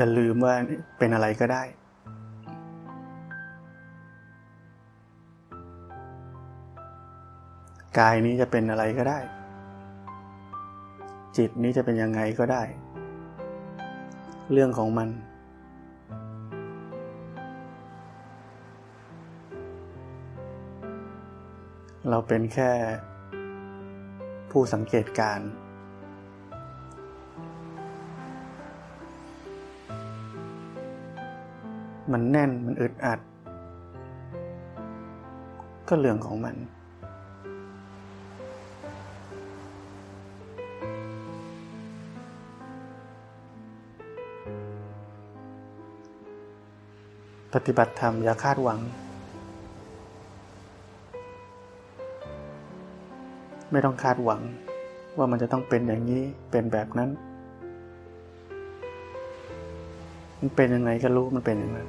อย่าลืมว่าเป็นอะไรก็ได้ กายนี้จะเป็นอะไรก็ได้ จิตนี้จะเป็นยังไงก็ได้ เรื่องของมัน เราเป็นแค่ผู้สังเกตการ์ มันแน่นมันอึดอัด ก็เรื่องของมัน ปฏิบัติธรรมอย่าคาดหวัง ไม่ต้องคาดหวังว่ามันจะต้องเป็นอย่างนี้เป็นแบบนั้น มันเป็นยังไงก็รู้มันเป็นอย่างนั้น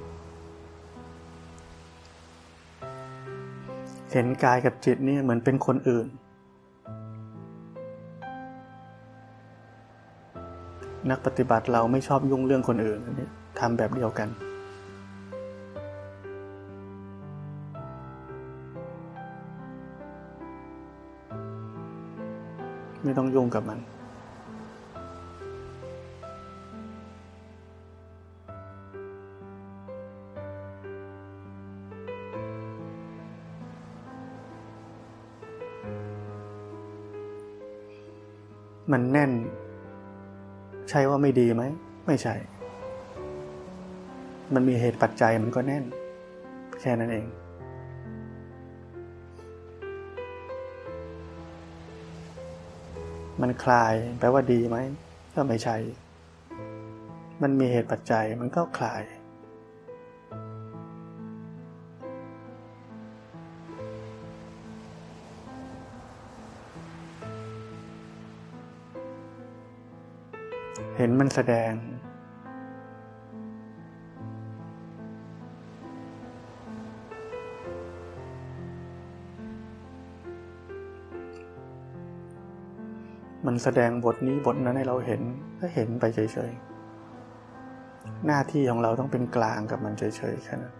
เห็นกายกับจิตนี่เหมือนเป็นคนอื่น นักปฏิบัติเราไม่ชอบยุ่งเรื่องคนอื่นนี่ทำแบบเดียวกันไม่ต้องยุ่งกับมัน มันแน่น ใช่ว่าไม่ดีไหม ไม่ใช่ มันมีเหตุปัจจัยมันก็แน่น แค่นั้นเอง มันคลายแปลว่าดีไหมก็ไม่ใช่ มันมีเหตุปัจจัยมันก็คลาย มันแสดง มันแสดงบทนี้บทนั้นให้เราเห็นก็เห็นไปเฉยๆ หน้าที่ของเราต้องเป็นกลางกับมันเฉยๆแค่นั้น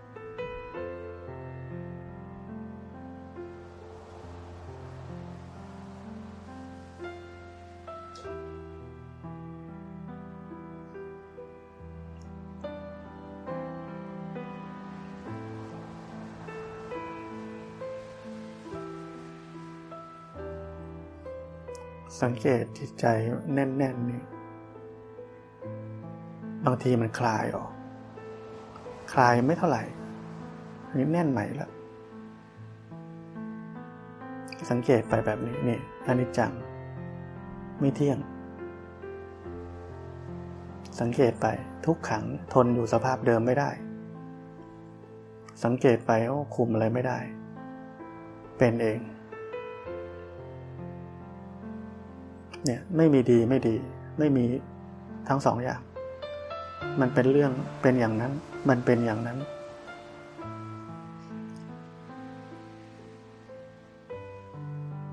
สังเกตจิตใจแน่นๆนี่บางทีมันคลายออก คลายไม่เท่าไหร่อันนี้แน่นใหม่ล้วสังเกตไปแบบนี้นี่อนิจจัง ไม่เที่ยง สังเกตไปทุกขังทนอยู่สภาพเดิมไม่ได้ สังเกตไปโอ้คุมอะไรไม่ได้ เป็นเอง เนี่ยไม่มีดีไม่ดี ไม่มีทั้งสองอย่าง มันเป็นเรื่องเป็นอย่างนั้น มันเป็นอย่างนั้น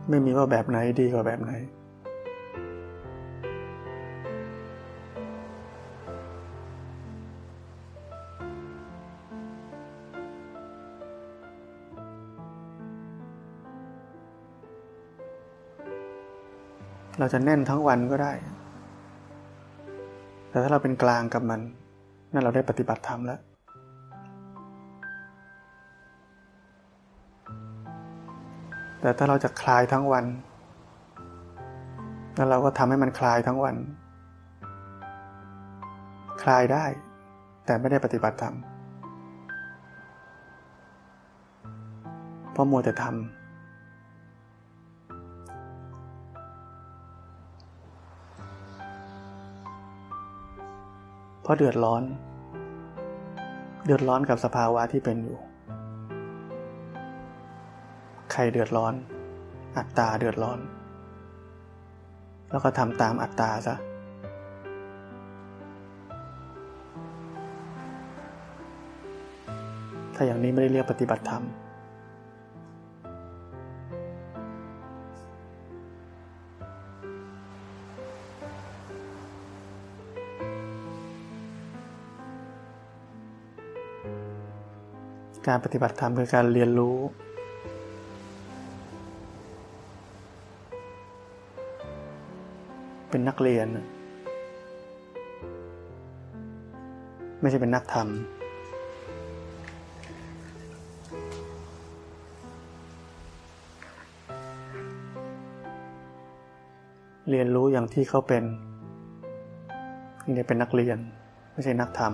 ไม่มีว่าแบบไหนดีกว่าแบบไหน เราจะแน่นทั้งวันก็ได้ แต่ถ้าเราเป็นกลางกับมัน นั่นเราได้ปฏิบัติธรรมแล้ว แต่ถ้าเราจะคลายทั้งวัน แล้วเราก็ทำให้มันคลายทั้งวัน คลายได้ แต่ไม่ได้ปฏิบัติธรรม เพราะมัวแต่ทำ เพราะเดือดร้อน เดือดร้อนกับสภาวะที่เป็นอยู่ ใครเดือดร้อน อัตตาเดือดร้อน แล้วก็ทำตามอัตตาซะถ้าอย่างนี้ไม่ได้เรียกปฏิบัติธรรม การปฏิบัติธรรมคือการเรียนรู้ เป็นนักเรียน ไม่ใช่เป็นนักธรรมเรียนรู้อย่างที่เขาเป็นนี่เป็นนักเรียน ไม่ใช่นักธรรม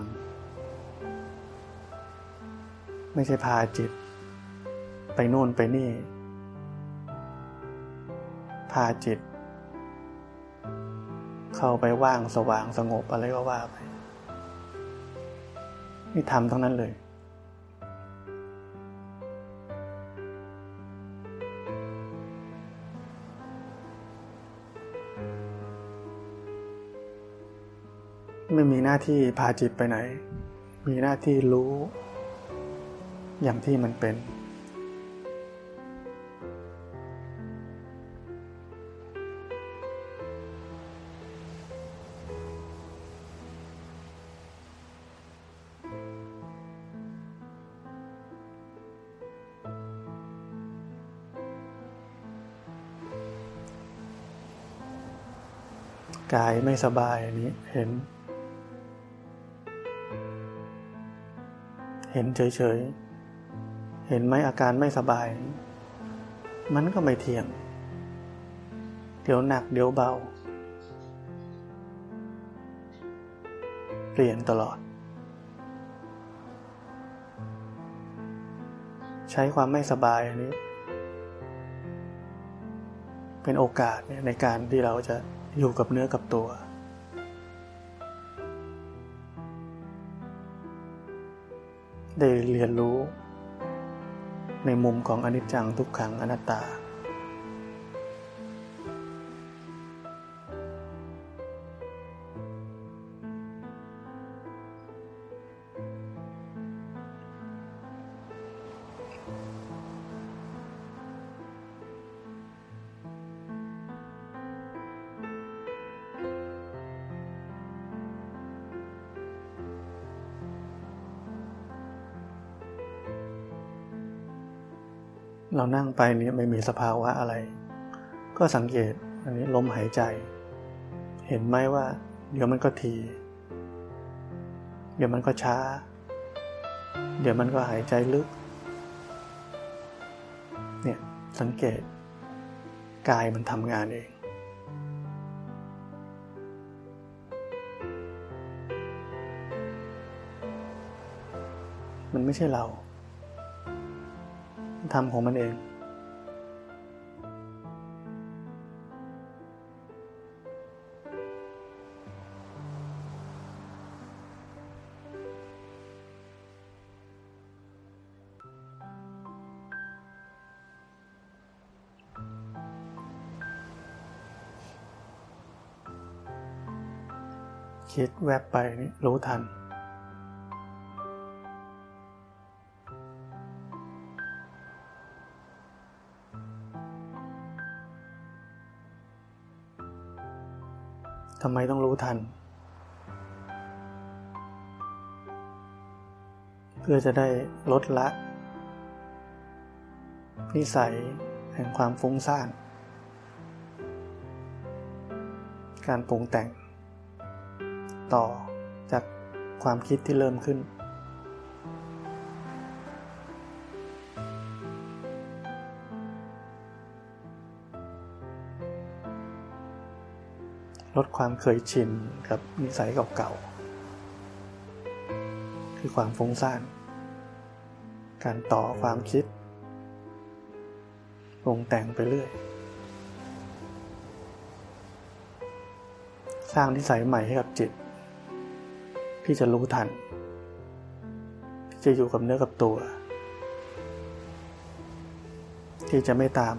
ไม่ใช่พาจิต ไปโน่นไปนี่ พาจิต เข้าไปว่างสว่างสงบอะไรก็ว่าไปนี่ทำทั้งนั้นเลย ไม่มีหน้าที่พาจิตไปไหน มีหน้าที่รู้ อย่างที่มันเป็น กายไม่สบายอันนี้เห็นเห็นเฉย ๆ เห็นไหมอาการไม่สบาย มันก็ไม่เที่ยง เดี๋ยวหนักเดี๋ยวเบา เปลี่ยนตลอด ใช้ความไม่สบายอันนี้ เป็นโอกาสในการที่เราจะอยู่กับเนื้อกับตัวได้เรียนรู้ ในมุมของอนิจจังทุกขังอนัตตา เรานั่งไปเนี่ยไม่มีสภาวะอะไร ก็สังเกตอันนี้ลมหายใจ เห็นไหมว่า เดี๋ยวมันก็ที เดี๋ยวมันก็ช้า เดี๋ยวมันก็หายใจลึก เนี่ยสังเกต กายมันทำงานเองมันไม่ใช่เรา ทำของมันเอง คิดแวบไปนี่รู้ทัน ทำไมต้องรู้ทัน เพื่อจะได้ลดละ นิสัยแห่งความฟุ้งซ่าน การปรุงแต่ง ต่อจากความคิดที่เริ่มขึ้น ลดความเคยชินกับนิสัยเก่าๆ คือความฟุ้งซ่าน การต่อความคิดปรุงแต่งไปเรื่อย สร้างนิสัยใหม่ให้กับจิต ที่จะรู้ทัน ที่จะอยู่กับเนื้อกับตัว ที่จะไม่ตาม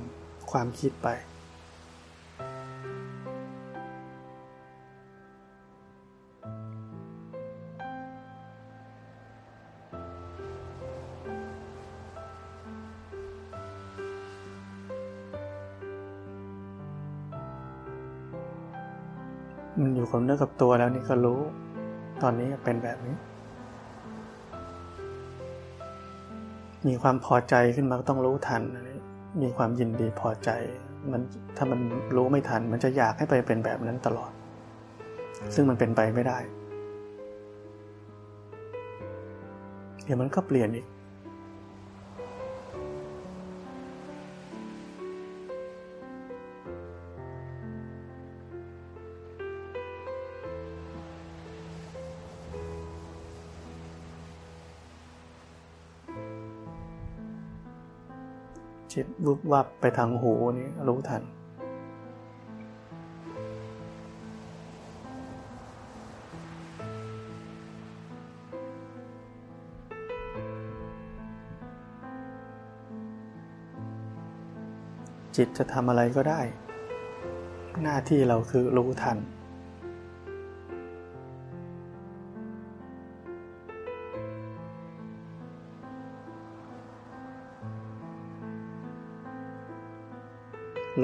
ความคิดไป เนื้อกับตัวแล้วนี่ก็รู้ ตอนนี้เป็นแบบนี้ มีความพอใจขึ้นมาก็ต้องรู้ทัน มีความยินดีพอใจ มันถ้ามันรู้ไม่ทัน มันจะอยากให้ไปเป็นแบบนั้นตลอด ซึ่งมันเป็นไปไม่ได้ เดี๋ยวมันก็เปลี่ยนอีก วุบวับไปทางหูนี่รู้ทัน จิตจะทำอะไรก็ได้ หน้าที่เราคือรู้ทัน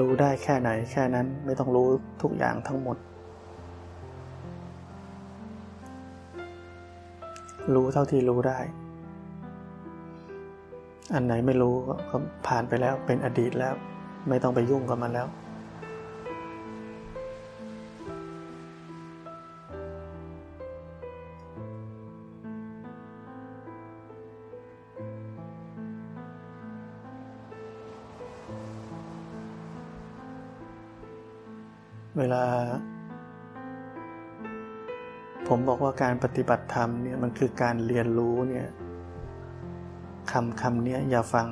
รู้ได้แค่ไหนแค่นั้นไม่ต้องรู้ทุกอย่างทั้งหมด รู้เท่าที่รู้ได้ อันไหนไม่รู้ก็ผ่านไปแล้วเป็นอดีตแล้ว ไม่ต้องไปยุ่งกับมันแล้ว เวลา ผมบอกว่าการปฏิบัติธรรมเนี่ยมันคือการเรียนรู้เนี่ยคำคำนี้อย่าฟัง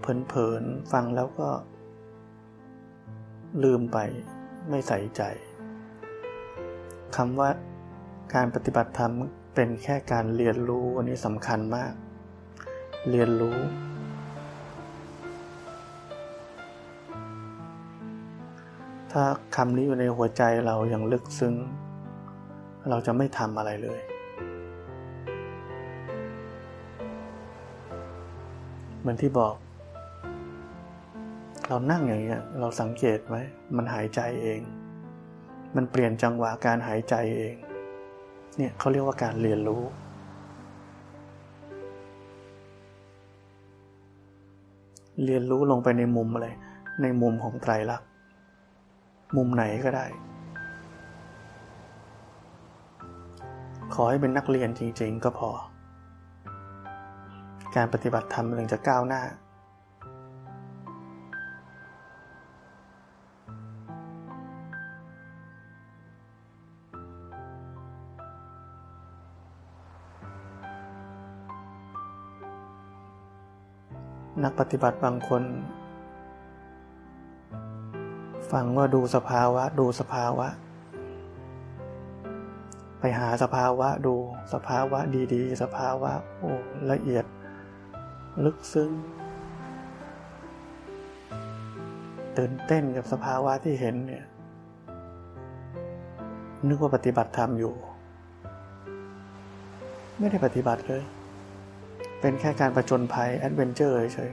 เพลินๆฟังแล้วก็ ลืมไปไม่ใส่ใจคำว่าการปฏิบัติธรรมเป็นแค่การเรียนรู้อันนี้สำคัญมาก เรียนรู้ ถ้าคำนี้อยู่ในหัวใจเราอย่างลึกซึ้ง เราจะไม่ทำอะไรเลย เหมือนที่บอก เรานั่งอย่างเงี้ย เราสังเกตไหมมันหายใจเอง มันเปลี่ยนจังหวะการหายใจเอง เนี่ยเขาเรียกว่าการเรียนรู้ เรียนรู้ลงไปในมุมอะไร ในมุมของไตรลักษณ์ มุมไหนก็ได้ ขอให้เป็นนักเรียนจริง ๆ ก็พอ การปฏิบัติธรรมถึงจะก้าวหน้า นักปฏิบัติบางคน ฟังว่าดูสภาวะ ดูสภาวะ ไปหาสภาวะดูสภาวะดีๆ สภาวะโอ้ละเอียด ลึกซึ้งตื่นเต้นกับสภาวะที่เห็นเนี่ย นึกว่าปฏิบัติธรรมอยู่ ไม่ได้ปฏิบัติเลย เป็นแค่การผจญภัย adventure เฉย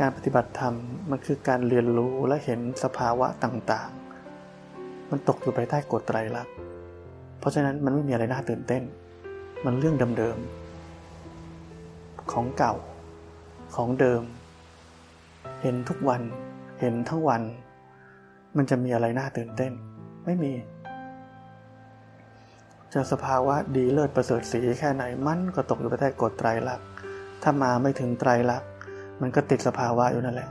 การปฏิบัติธรรมมันคือการเรียนรู้และเห็นสภาวะต่างๆ มันตกอยู่ภายใต้กฎไตรลักษณ์ เพราะฉะนั้นมันไม่มีอะไรน่าตื่นเต้น มันเรื่องเดิมๆ ของเก่า ของเดิม เห็นทุกวัน เห็นทั้งวัน มันจะมีอะไรน่าตื่นเต้น ไม่มี จะสภาวะดีเลิศประเสริฐสีแค่ไหนมันก็ตกอยู่ภายใต้กฎไตรลักษณ์ ถ้ามาไม่ถึงไตรลักษณ์ มันก็ติดสภาวะอยู่นั่นแหละ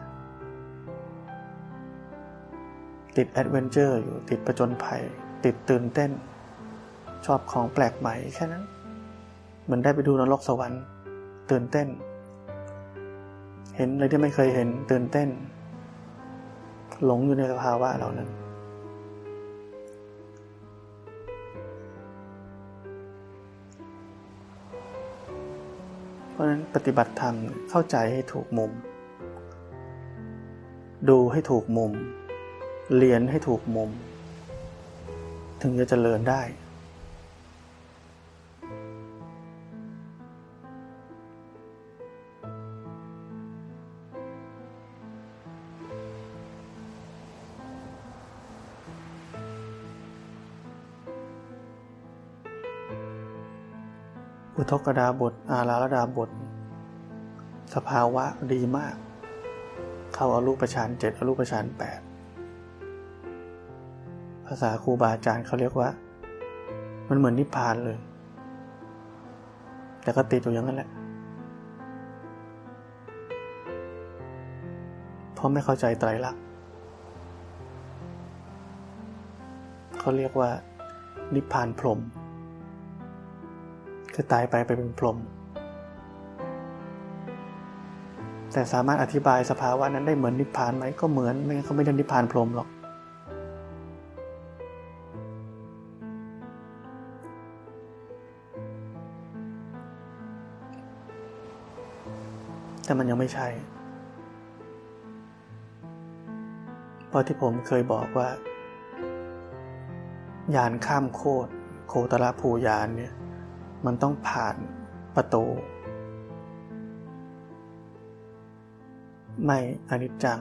ติดแอดเวนเจอร์อยู่ติดประจนภัย ติดตื่นเต้น ชอบของแปลกใหม่แค่นั้น เหมือนได้ไปดูนรกสวรรค์ ตื่นเต้น เห็นอะไรที่ไม่เคยเห็นตื่นเต้น หลงอยู่ในสภาวะเหล่านั้น ราะฉะนั้นปฏิบัติธรรมเข้าใจให้ถูกมุม ดูให้ถูกมุม เรียนให้ถูกมุม ถึงจะเจริญได้ ทกดาบท อาราลดาบท สภาวะดีมาก เข้าอารูปฌานเจ็ดอารูปฌานแปดภาษาครูบาอาจารย์เขาเรียกว่า มันเหมือนนิพพานเลย แต่ก็ติดอยู่อย่างนั้นแหละเพราะไม่เข้าใจไตรลักษณ์เขาเรียกว่า นิพพานพรหม คือตายไปไปเป็นพรหมแต่สามารถอธิบายสภาวะนั้นได้เหมือนนิพพานไหมก็เหมือนไม่งั้นเขาไม่ได้นิพพานพรหมหรอก แต่มันยังไม่ใช่เพราะที่ผมเคยบอกว่ายานข้ามโคตรโคตรภูยานเนี่ย มันต้องผ่านประตู ไม่อนิจจัง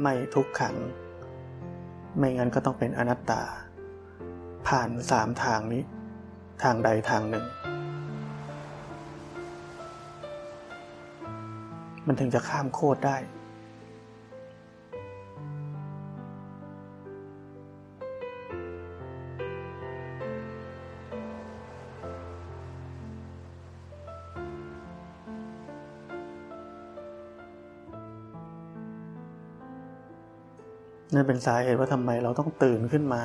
ไม่ทุกขัง ไม่งั้นก็ต้องเป็นอนัตตา ผ่านสามทางนี้ ทางใดทางหนึ่ง มันถึงจะข้ามโคตรได้ นั่นเป็นสาเหตุว่าทำไมเราต้องตื่นขึ้นมา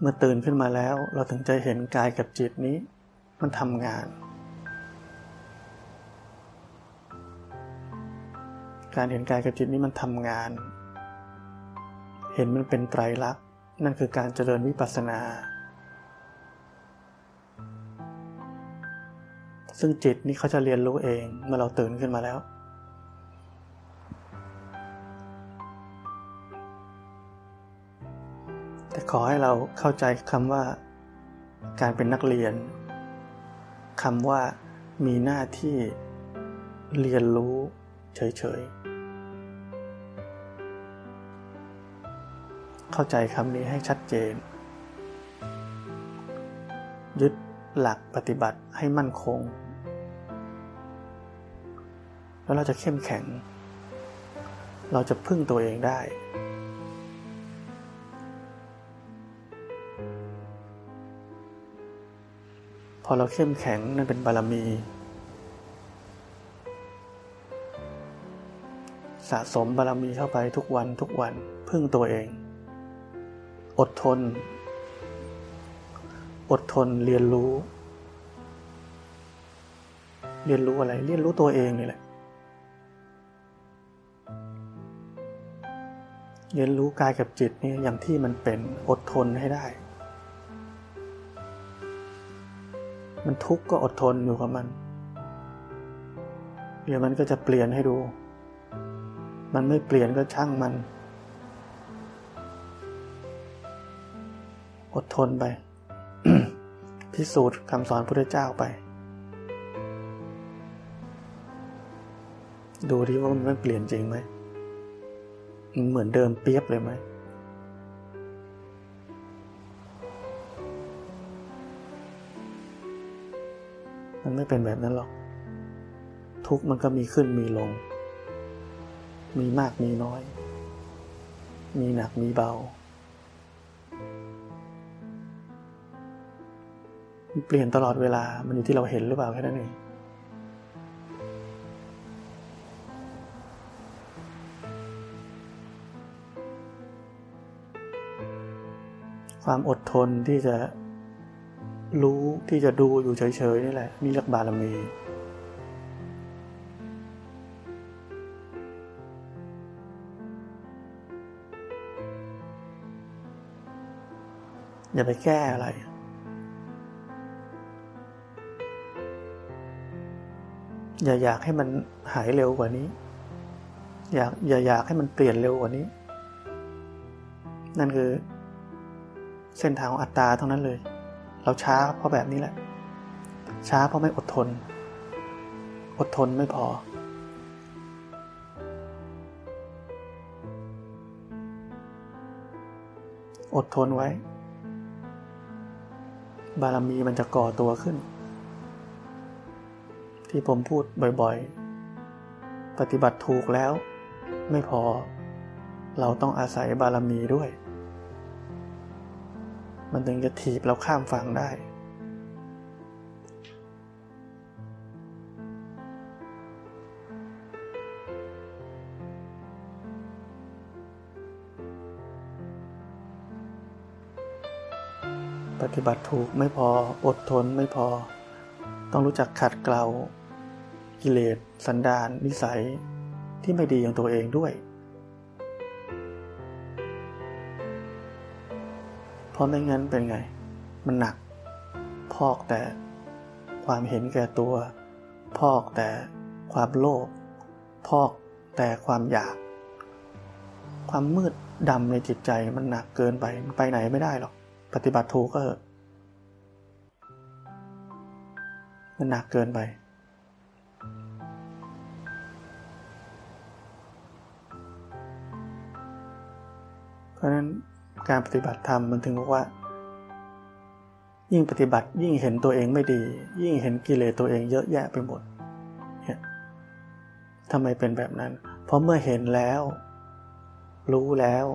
เมื่อตื่นขึ้นมาแล้วเราถึงจะเห็นกายกับจิตนี้ มันทำงาน การเห็นกายกับจิตนี้มันทำงาน เห็นมันเป็นไตรลักษณ์นั่นคือการเจริญวิปัสสนา ซึ่งจิตนี้เขาจะเรียนรู้เองเมื่อเราตื่นขึ้นมาแล้ว แต่ขอให้เราเข้าใจคำว่า การเป็นนักเรียนคำว่ามีหน้าที่เรียนรู้เฉยๆ เข้าใจคำนี้ให้ชัดเจน ยึดหลักปฏิบัติให้มั่นคง แล้วเราจะเข้มแข็ง เราจะพึ่งตัวเองได้ พอเราเข้มแข็งนั่นเป็นบารมี สะสมบารมีเข้าไปทุกวันทุกวันพึ่งตัวเอง อดทน อดทนเรียนรู้ เรียนรู้อะไร เรียนรู้ตัวเองนี่แหละ เรียนรู้กายกับจิตนี่อย่างที่มันเป็นอดทนให้ได้ มันทุกข์ก็อดทนอยู่กับมัน เดี๋ยวมันก็จะเปลี่ยนให้ดู มันไม่เปลี่ยนก็ช่างมัน อดทนไป พิสูจน์คำสอนพระเจ้าไป ดูที่ว่ามันไม่เปลี่ยนจริงไหม เหมือนเดิมเปียบเลยไหมมันไม่เป็นแบบนั้นหรอก ทุกมันก็มีขึ้นมีลง มีมากมีน้อย มีหนักมีเบา เปลี่ยนตลอดเวลา มันอยู่ที่เราเห็นหรือเปล่าแค่นั้นเอง ความอดทนที่จะรู้ที่จะดูอยู่เฉยๆนี่แหละนี่เรียกบารมี อย่าไปแก้อะไร อย่าอยากให้มันหายเร็วกว่านี้ อยากอย่าอยากให้มันเปลี่ยนเร็วกว่านี้ นั่นคือ เส้นทางของอัตตาเท่านั้นเลย เราช้าเพราะแบบนี้แหละ ช้าเพราะไม่อดทน อดทนไม่พอออดทนไว้ บารมีมันจะก่อตัวขึ้น ที่ผมพูดบ่อยๆ ปฏิบัติถูกแล้ว ไม่พอ เราต้องอาศัยบารมีด้วย มันถึงจะถีบเราข้ามฝั่งได้ปฏิบัติถูกไม่พออดทนไม่พอ ต้องรู้จักขัดเกลากิเลสสันดานนิสัยที่ไม่ดีอย่างตัวเองด้วย เพราะไม่งั้นเป็นไง มันหนัก พอกแต่ความเห็นแก่ตัว พอกแต่ความโลภพอกแต่ความอยาก ความมืดดำในจิตใจมันหนักเกินไปไปไหนไม่ได้หรอก ปฏิบัติถูกก็มันหนักเกินไป เพราะนั้น การปฏิบัติธรรมมันถึงบอกว่า ยิ่งปฏิบัติยิ่งเห็นตัวเองไม่ดี ยิ่งเห็นกิเลสตัวเองเยอะแยะไปหมดเนี่ยทำไมเป็นแบบนั้น เพราะเมื่อเห็นแล้ว รู้แล้ว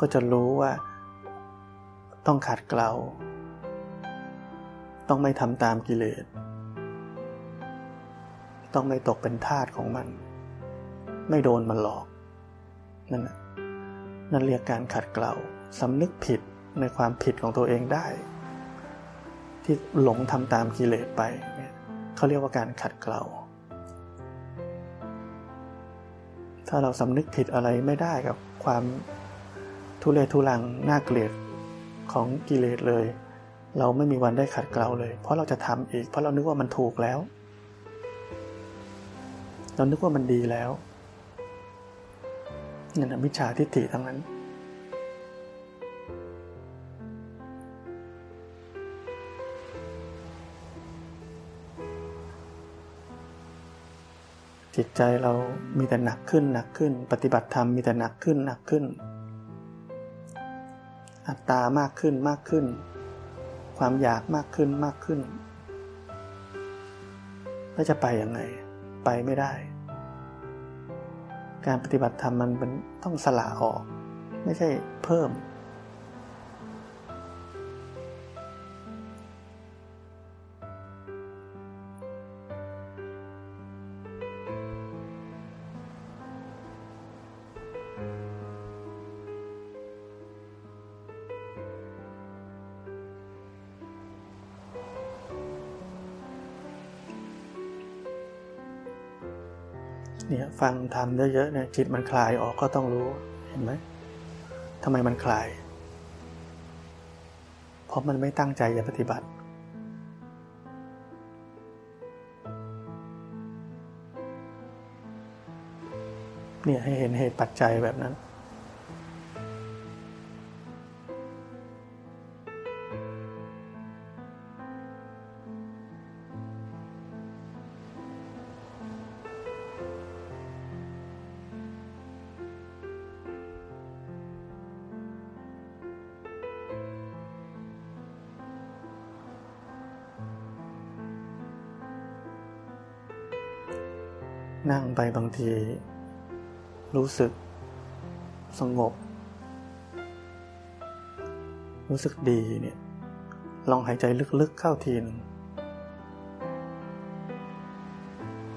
ก็จะรู้ว่า ต้องขัดเกลาต้องไม่ทำตามกิเลส ต้องไม่ตกเป็นทาสของมัน ไม่โดนมันหลอก นั่นนะ นั่นเรียกการขัดเกลาสำนึกผิดในความผิดของตัวเองได้ ที่หลงทำตามกิเลสไปเนี่ยเขาเรียกว่าการขัดเกลาถ้าเราสำนึกผิดอะไรไม่ได้กับความทุเลทุลังน่าเกลียดของกิเลสเลย เราไม่มีวันได้ขัดเกลาเลย เพราะเราจะทำอีก เพราะเรานึกว่ามันถูกแล้ว เรานึกว่ามันดีแล้ว นั่นมิจฉาทิฏฐิทั้งนั้น จิตใจเรามีแต่หนักขึ้นหนักขึ้น ปฏิบัติธรรมมีแต่หนักขึ้นหนักขึ้น อัตตามากขึ้นมากขึ้น ความอยากมากขึ้นมากขึ้นแล้วจะไปยังไง ไปไม่ได้ การปฏิบัติธรรมมันเป็นต้องสละออก ไม่ใช่เพิ่ม เนี่ยฟังทำเยอะๆเนี่ยจิตมันคลายออกก็ต้องรู้เห็นไหมทำไมมันคลาย เพราะมันไม่ตั้งใจจะปฏิบัติ เนี่ยให้เห็นเหตุปัจจัยแบบนั้น บางที รู้สึก สงบ รู้สึกดีเนี่ย ลองหายใจลึกๆเข้าทีนึง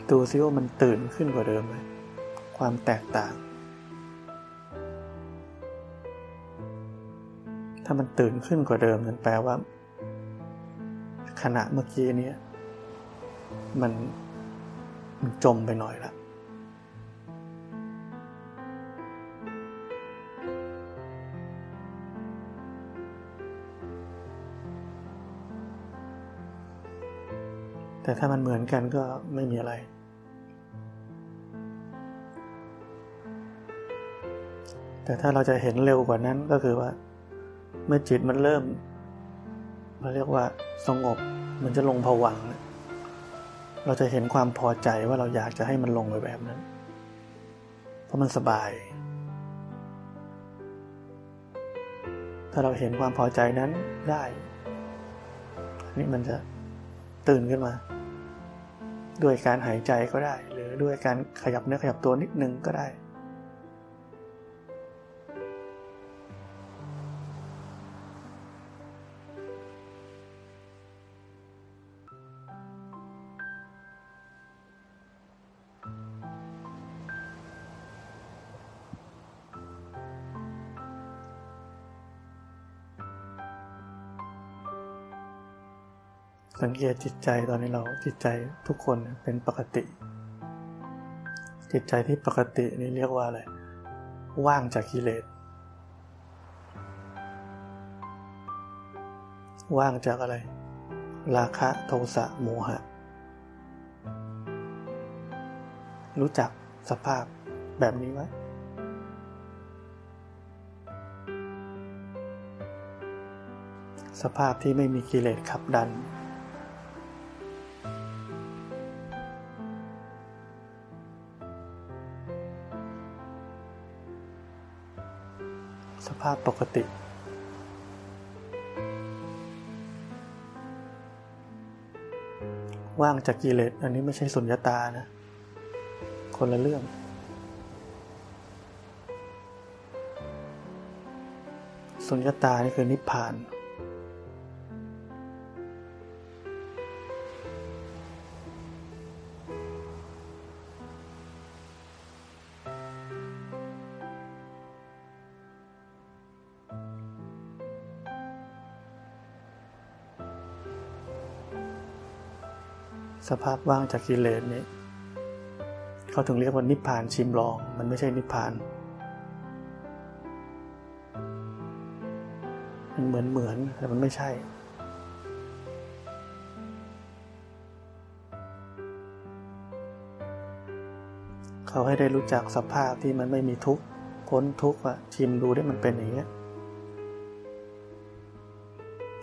ดูซิว่ามันตื่นขึ้นกว่าเดิมไหมความแตกต่าง ถ้ามันตื่นขึ้นกว่าเดิมนั่นแปลว่า ขณะเมื่อกี้นี้มันมันจมไปหน่อยละ แต่ถ้ามันเหมือนกันก็ไม่มีอะไร แต่ถ้าเราจะเห็นเร็วกว่านั้นก็คือว่า เมื่อจิตมันเริ่มเราเรียกว่าสงบมันจะลงผวัง เราจะเห็นความพอใจว่าเราอยากจะให้มันลงไปแบบนั้น เพราะมันสบาย ถ้าเราเห็นความพอใจนั้นได้นนี้มันจะตื่นขึ้นมา ด้วยการหายใจก็ได้ หรือด้วยการขยับเนื้อขยับตัวนิดนึงก็ได้ สังเกตจิตใจตอนนี้เราจิตใจทุกคนเป็นปกติ จิตใจที่ปกตินี่เรียกว่าอะไรว่างจากกิเลสว่างจากอะไร ราคะโทสะโมหะ รู้จักสภาพแบบนี้ไหมสภาพที่ไม่มีกิเลสขับดัน ปกติ ว่างจากกิเลสอันนี้ไม่ใช่สุญญตานะ คนละเรื่อง สุญญตานี่คือนิพพาน สภาพว่างจากกิเลสนี้เขาถึงเรียกว่านิพพานชิมลอง มันไม่ใช่นิพพานมันเหมือนเหมือนแต่มันไม่ใช่ เขาให้ได้รู้จักสภาพที่มันไม่มีทุกข์พ้นทุกข์อะชิมดูได้มันเป็นอย่างเงี้ย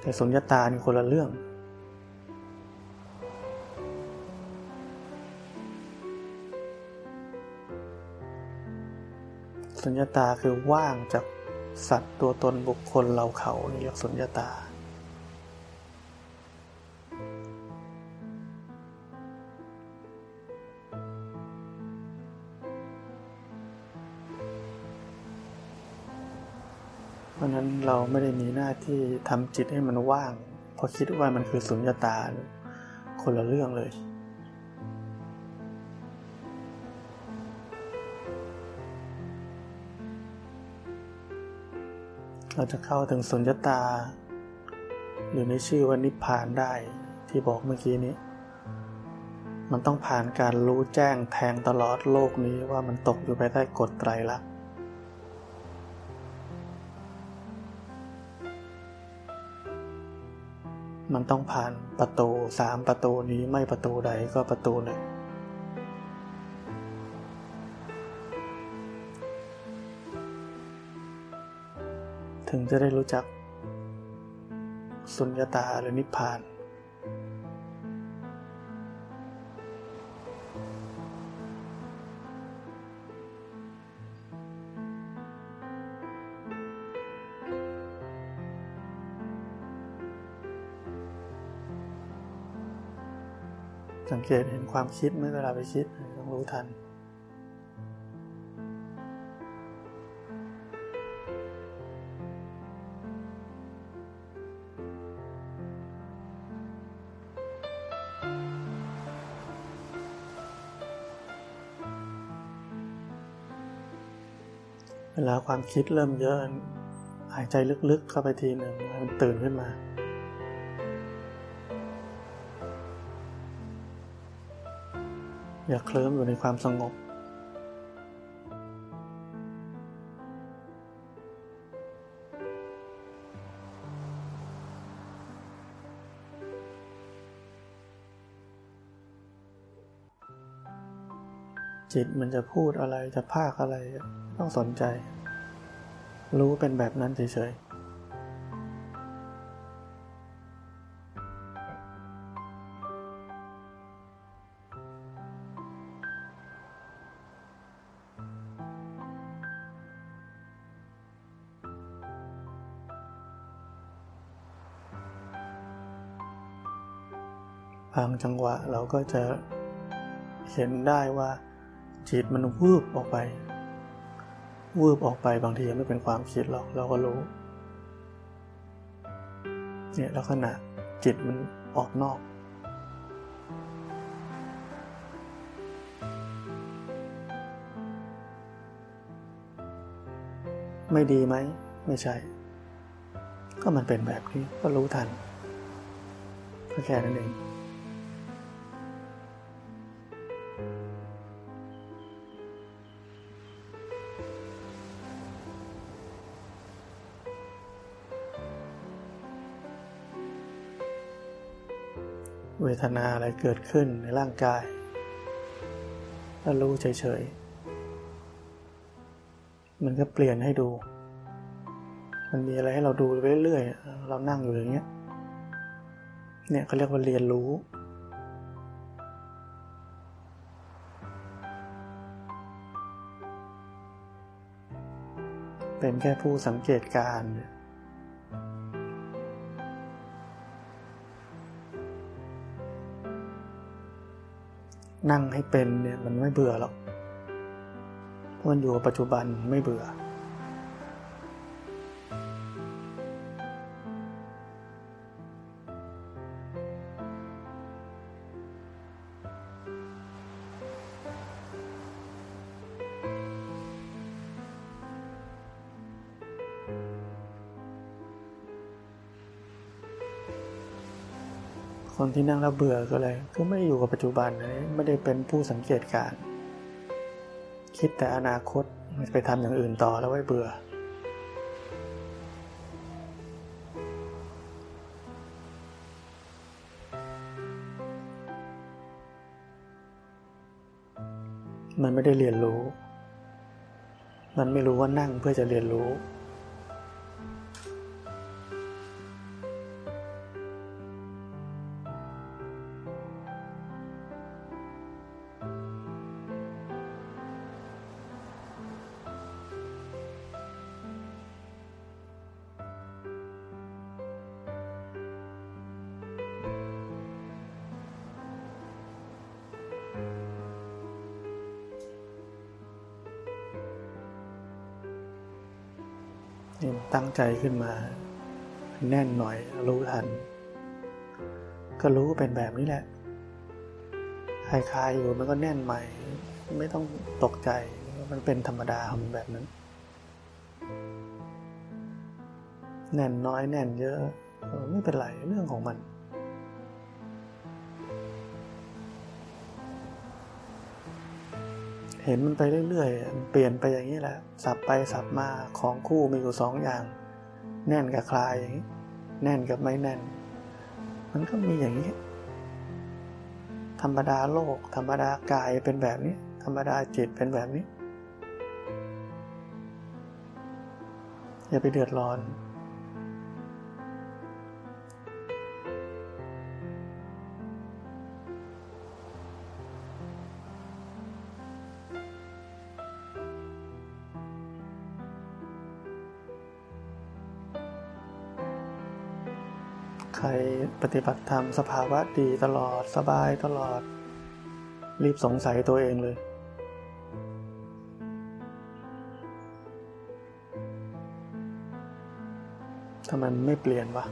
แต่สุญญตานี่คนละเรื่อง สุญญตาคือว่างจากสัตว์ตัวตนบุคคลเราเขาเรียกสุญญตา เพราะนั้นเราไม่ได้มีหน้าที่ทำจิตให้มันว่าง เพราะคิดว่ามันคือสุญญตาคนละเรื่องเลย เราจะเข้าถึงสุญญตา หรือในชื่อว่านิพพานได้ที่บอกเมื่อกี้นี้ มันต้องผ่านการรู้แจ้งแทงตลอดโลกนี้ว่ามันตกอยู่ภายใต้กฎไตรลักษณ์มันต้องผ่านประตูสามประตูนี้ไม่ประตูใดก็ประตูหนึ่ง ถึงจะได้รู้จัก สุญญตาหรือนิพพาน สังเกตเห็นความคิดเมื่อเวลาไปคิดต้องรู้ทัน ความคิดเริ่มเยอะ หายใจลึกๆเข้าไปทีหนึ่งมันตื่นขึ้นมา อย่าเคลิ้มอยู่ในความสงบจิตมันจะพูดอะไรจะภาคอะไร ต้องสนใจ รู้เป็นแบบนั้นเฉยๆบางจังหวะเราก็จะเห็นได้ว่าจิตมันวูบออกไป วืบออกไปบางทีไม่เป็นความคิดหรอกเราก็รู้เนี่ยลักษณะจิตมันออกนอก ไม่ดีไหม ไม่ใช่ ก็มันเป็นแบบนี้ก็รู้ทันก็แค่นั้นเอง เวทนาอะไรเกิดขึ้นในร่างกายถ้ารู้เฉยๆ มันก็เปลี่ยนให้ดู มันมีอะไรให้เราดูเรื่อยๆ เรานั่งอยู่อย่างเงี้ย เนี่ยเขาเรียกว่าเรียนรู้ เป็นแค่ผู้สังเกตการเนั่งให้เป็นเนี่ยมันไม่เบื่อหรอกมันอยู่กับปัจจุบันไม่เบื่อ ที่นั่งแล้วเบื่อก็เลย ก็ไม่อยู่กับปัจจุบันไม่ได้เป็นผู้สังเกตการ คิดแต่อนาคตไปทำอย่างอื่นต่อแล้วไว้เบื่อ มันไม่ได้เรียนรู้ มันไม่รู้ว่านั่งเพื่อจะเรียนรู้ ใจขึ้นมา แน่นหน่อยรู้ทัน ก็รู้เป็นแบบนี้แหละคลายๆอยู่มันก็แน่นใหม่ ไม่ต้องตกใจมันเป็นธรรมดาของมันแบบนั้น แน่นน้อยแน่นเยอะไม่เป็นไรเรื่องของมัน เห็นมันไปเรื่อยๆเปลี่ยนไปอย่างนี้แหละ สับไปสับมาของคู่มีอยู่สองอย่าง แน่นกับคลายอย่างนี้แน่นกับไม่แน่น มันก็มีอย่างนี้ ธรรมดาโลก ธรรมดากายเป็นแบบนี้ ธรรมดาจิตเป็นแบบนี้ อย่าไปเดือดร้อน ฏิบัติธรรมสภาวะดีตลอดสบายตลอด รีบสงสัยตัวเองเลย ทำไมไม่เปลี่ยนวะ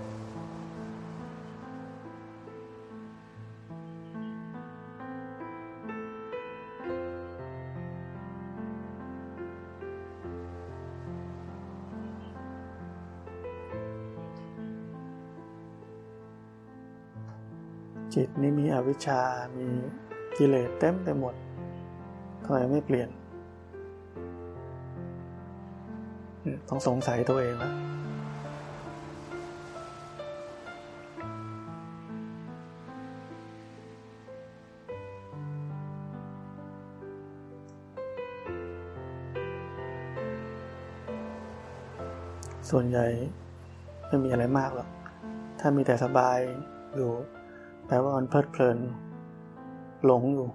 จิตนี่มีอวิชชา มีกิเลสเต็มไปหมดทำไมไม่เปลี่ยน ต้องสงสัยตัวเองแล้วส่วนใหญ่ไม่มีอะไรมากหรอก ถ้ามีแต่สบายอยู่ แปลว่ามันเพลิดเพลิน หลงอยู่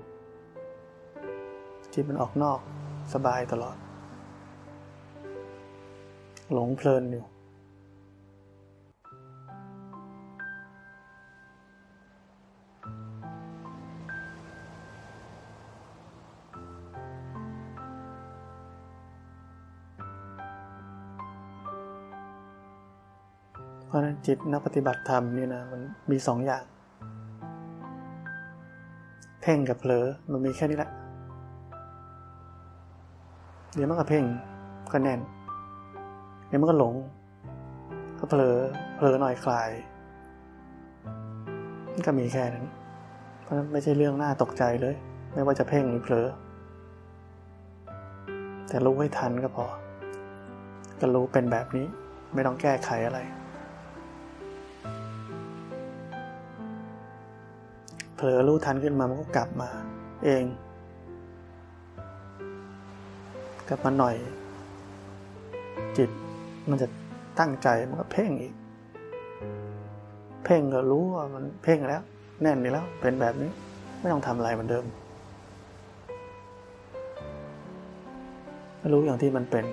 จิตมันออกนอกสบายตลอด หลงเพลินอยู่ เพราะนั้นจิตนักปฏิบัติธรรมนี่นะมันมีสองอย่าง พ่งกับเผลอ มันมีแค่นี้แหละ เดี๋ยวมันก็เพ่งก็แน่น เดี๋ยวมันก็หลง ก็เผลอ เผลอหน่อยคลายมันก็มีแค่นั้น เพราะนั้นไม่ใช่เรื่องน่าตกใจเลย ไม่ว่าจะเพ่งหรือเผลอ แต่รู้ให้ทันก็พอ ก็รู้เป็นแบบนี้ ไม่ต้องแก้ไขอะไร เผลอรู้ทันขึ้นมามันก็กลับมาเอง กลับมาหน่อย จิตมันจะตั้งใจมันก็เพ่งอีก เพ่งก็รู้ว่ามันเพ่งแล้ว แน่นนี่แล้วเป็นแบบนี้ ไม่ต้องทำอะไรเหมือนเดิม รู้อย่างที่มันเป็น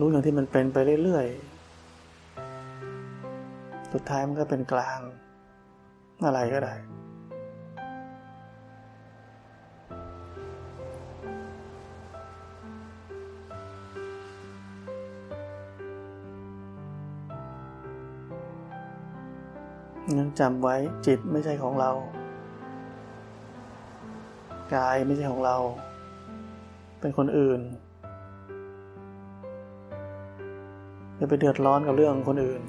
รู้อย่างที่มันเป็นไปเรื่อยๆ สุดท้ายมันก็เป็นกลาง อะไรก็ได้ยังจำไว้จิตไม่ใช่ของเรา กายไม่ใช่ของเรา เป็นคนอื่น อย่าไปเดือดร้อนกับเรื่องคนอื่น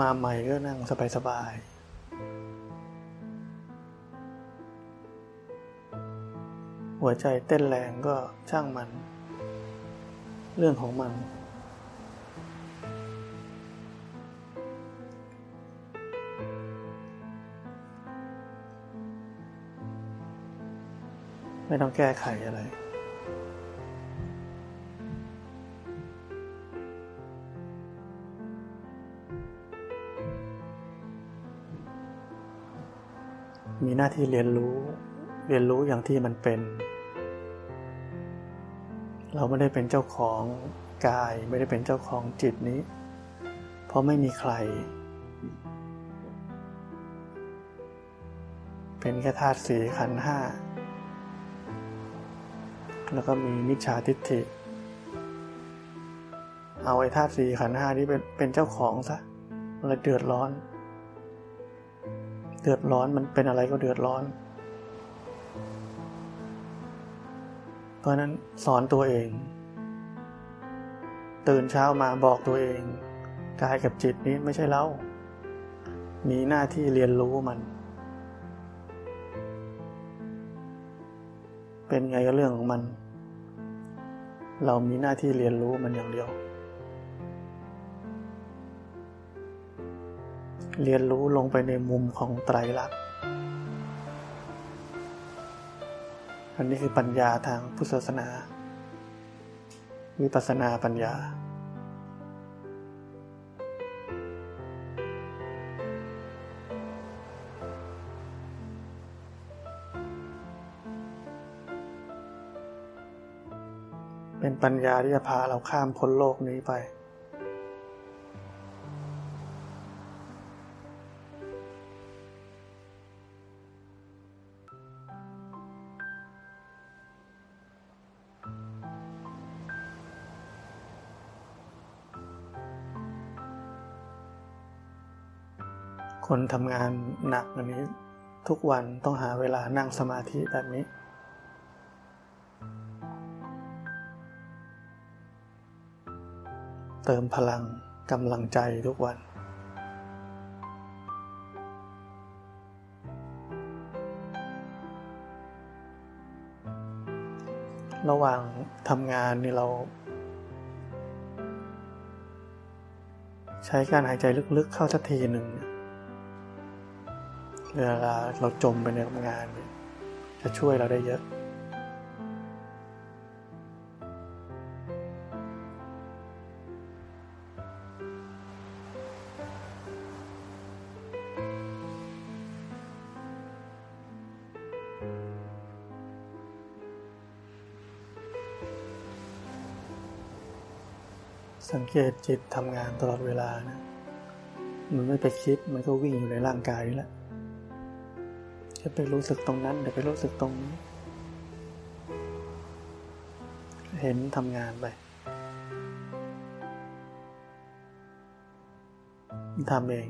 มาใหม่ก็นั่งสบายๆ หัวใจเต้นแรงก็ช่างมัน เรื่องของมัน ไม่ต้องแก้ไขอะไรมีหน้าที่เรียนรู้ เรียนรู้อย่างที่มันเป็น เราไม่ได้เป็นเจ้าของกาย ไม่ได้เป็นเจ้าของจิตนี้ เพราะไม่มีใคร เป็นแค่ธาตุสีขันห้า แล้วก็มีมิจฉาทิฏฐิ เอาไอ้ธาตุสีขันห้านี้เป็นเป็นเจ้าของซะมันเลยเดือดร้อน เดือดร้อนมันเป็นอะไรก็เดือดร้อน ราะนั้นสอนตัวเอง ตื่นเช้ามาบอกตัวเอง กายกับจิตนี้ไม่ใช่เรา มีหน้าที่เรียนรู้มัน เป็นไงก็เรื่องของมัน เรามีหน้าที่เรียนรู้มันอย่างเดียว เรียนรู้ลงไปในมุมของไตรลักษณ์ อันนี้คือปัญญาทางพุทธศาสนาวิปัสสนาปัญญา เป็นปัญญาที่จะพาเราข้ามพ้นโลกนี้ไป คนทำงานหนักอันนี้ ทุกวันต้องหาเวลานั่งสมาธิแบบนี้ เติมพลังกำลังใจทุกวัน ระหว่างทำงานนี่เรา ใช้การหายใจลึกๆเข้าสักทีหนึ่ง เวลาเราจมไปในงาน จะช่วยเราได้เยอะ สังเกตจิตทำงานตลอดเวลานะ มันไม่ไปคิด มันก็วิ่งอยู่ในร่างกายนี่แหละ จะไปรู้สึกตรงนั้นเดี๋ยวไปรู้สึกตรงนี้ เห็นทำงานไปทำเอง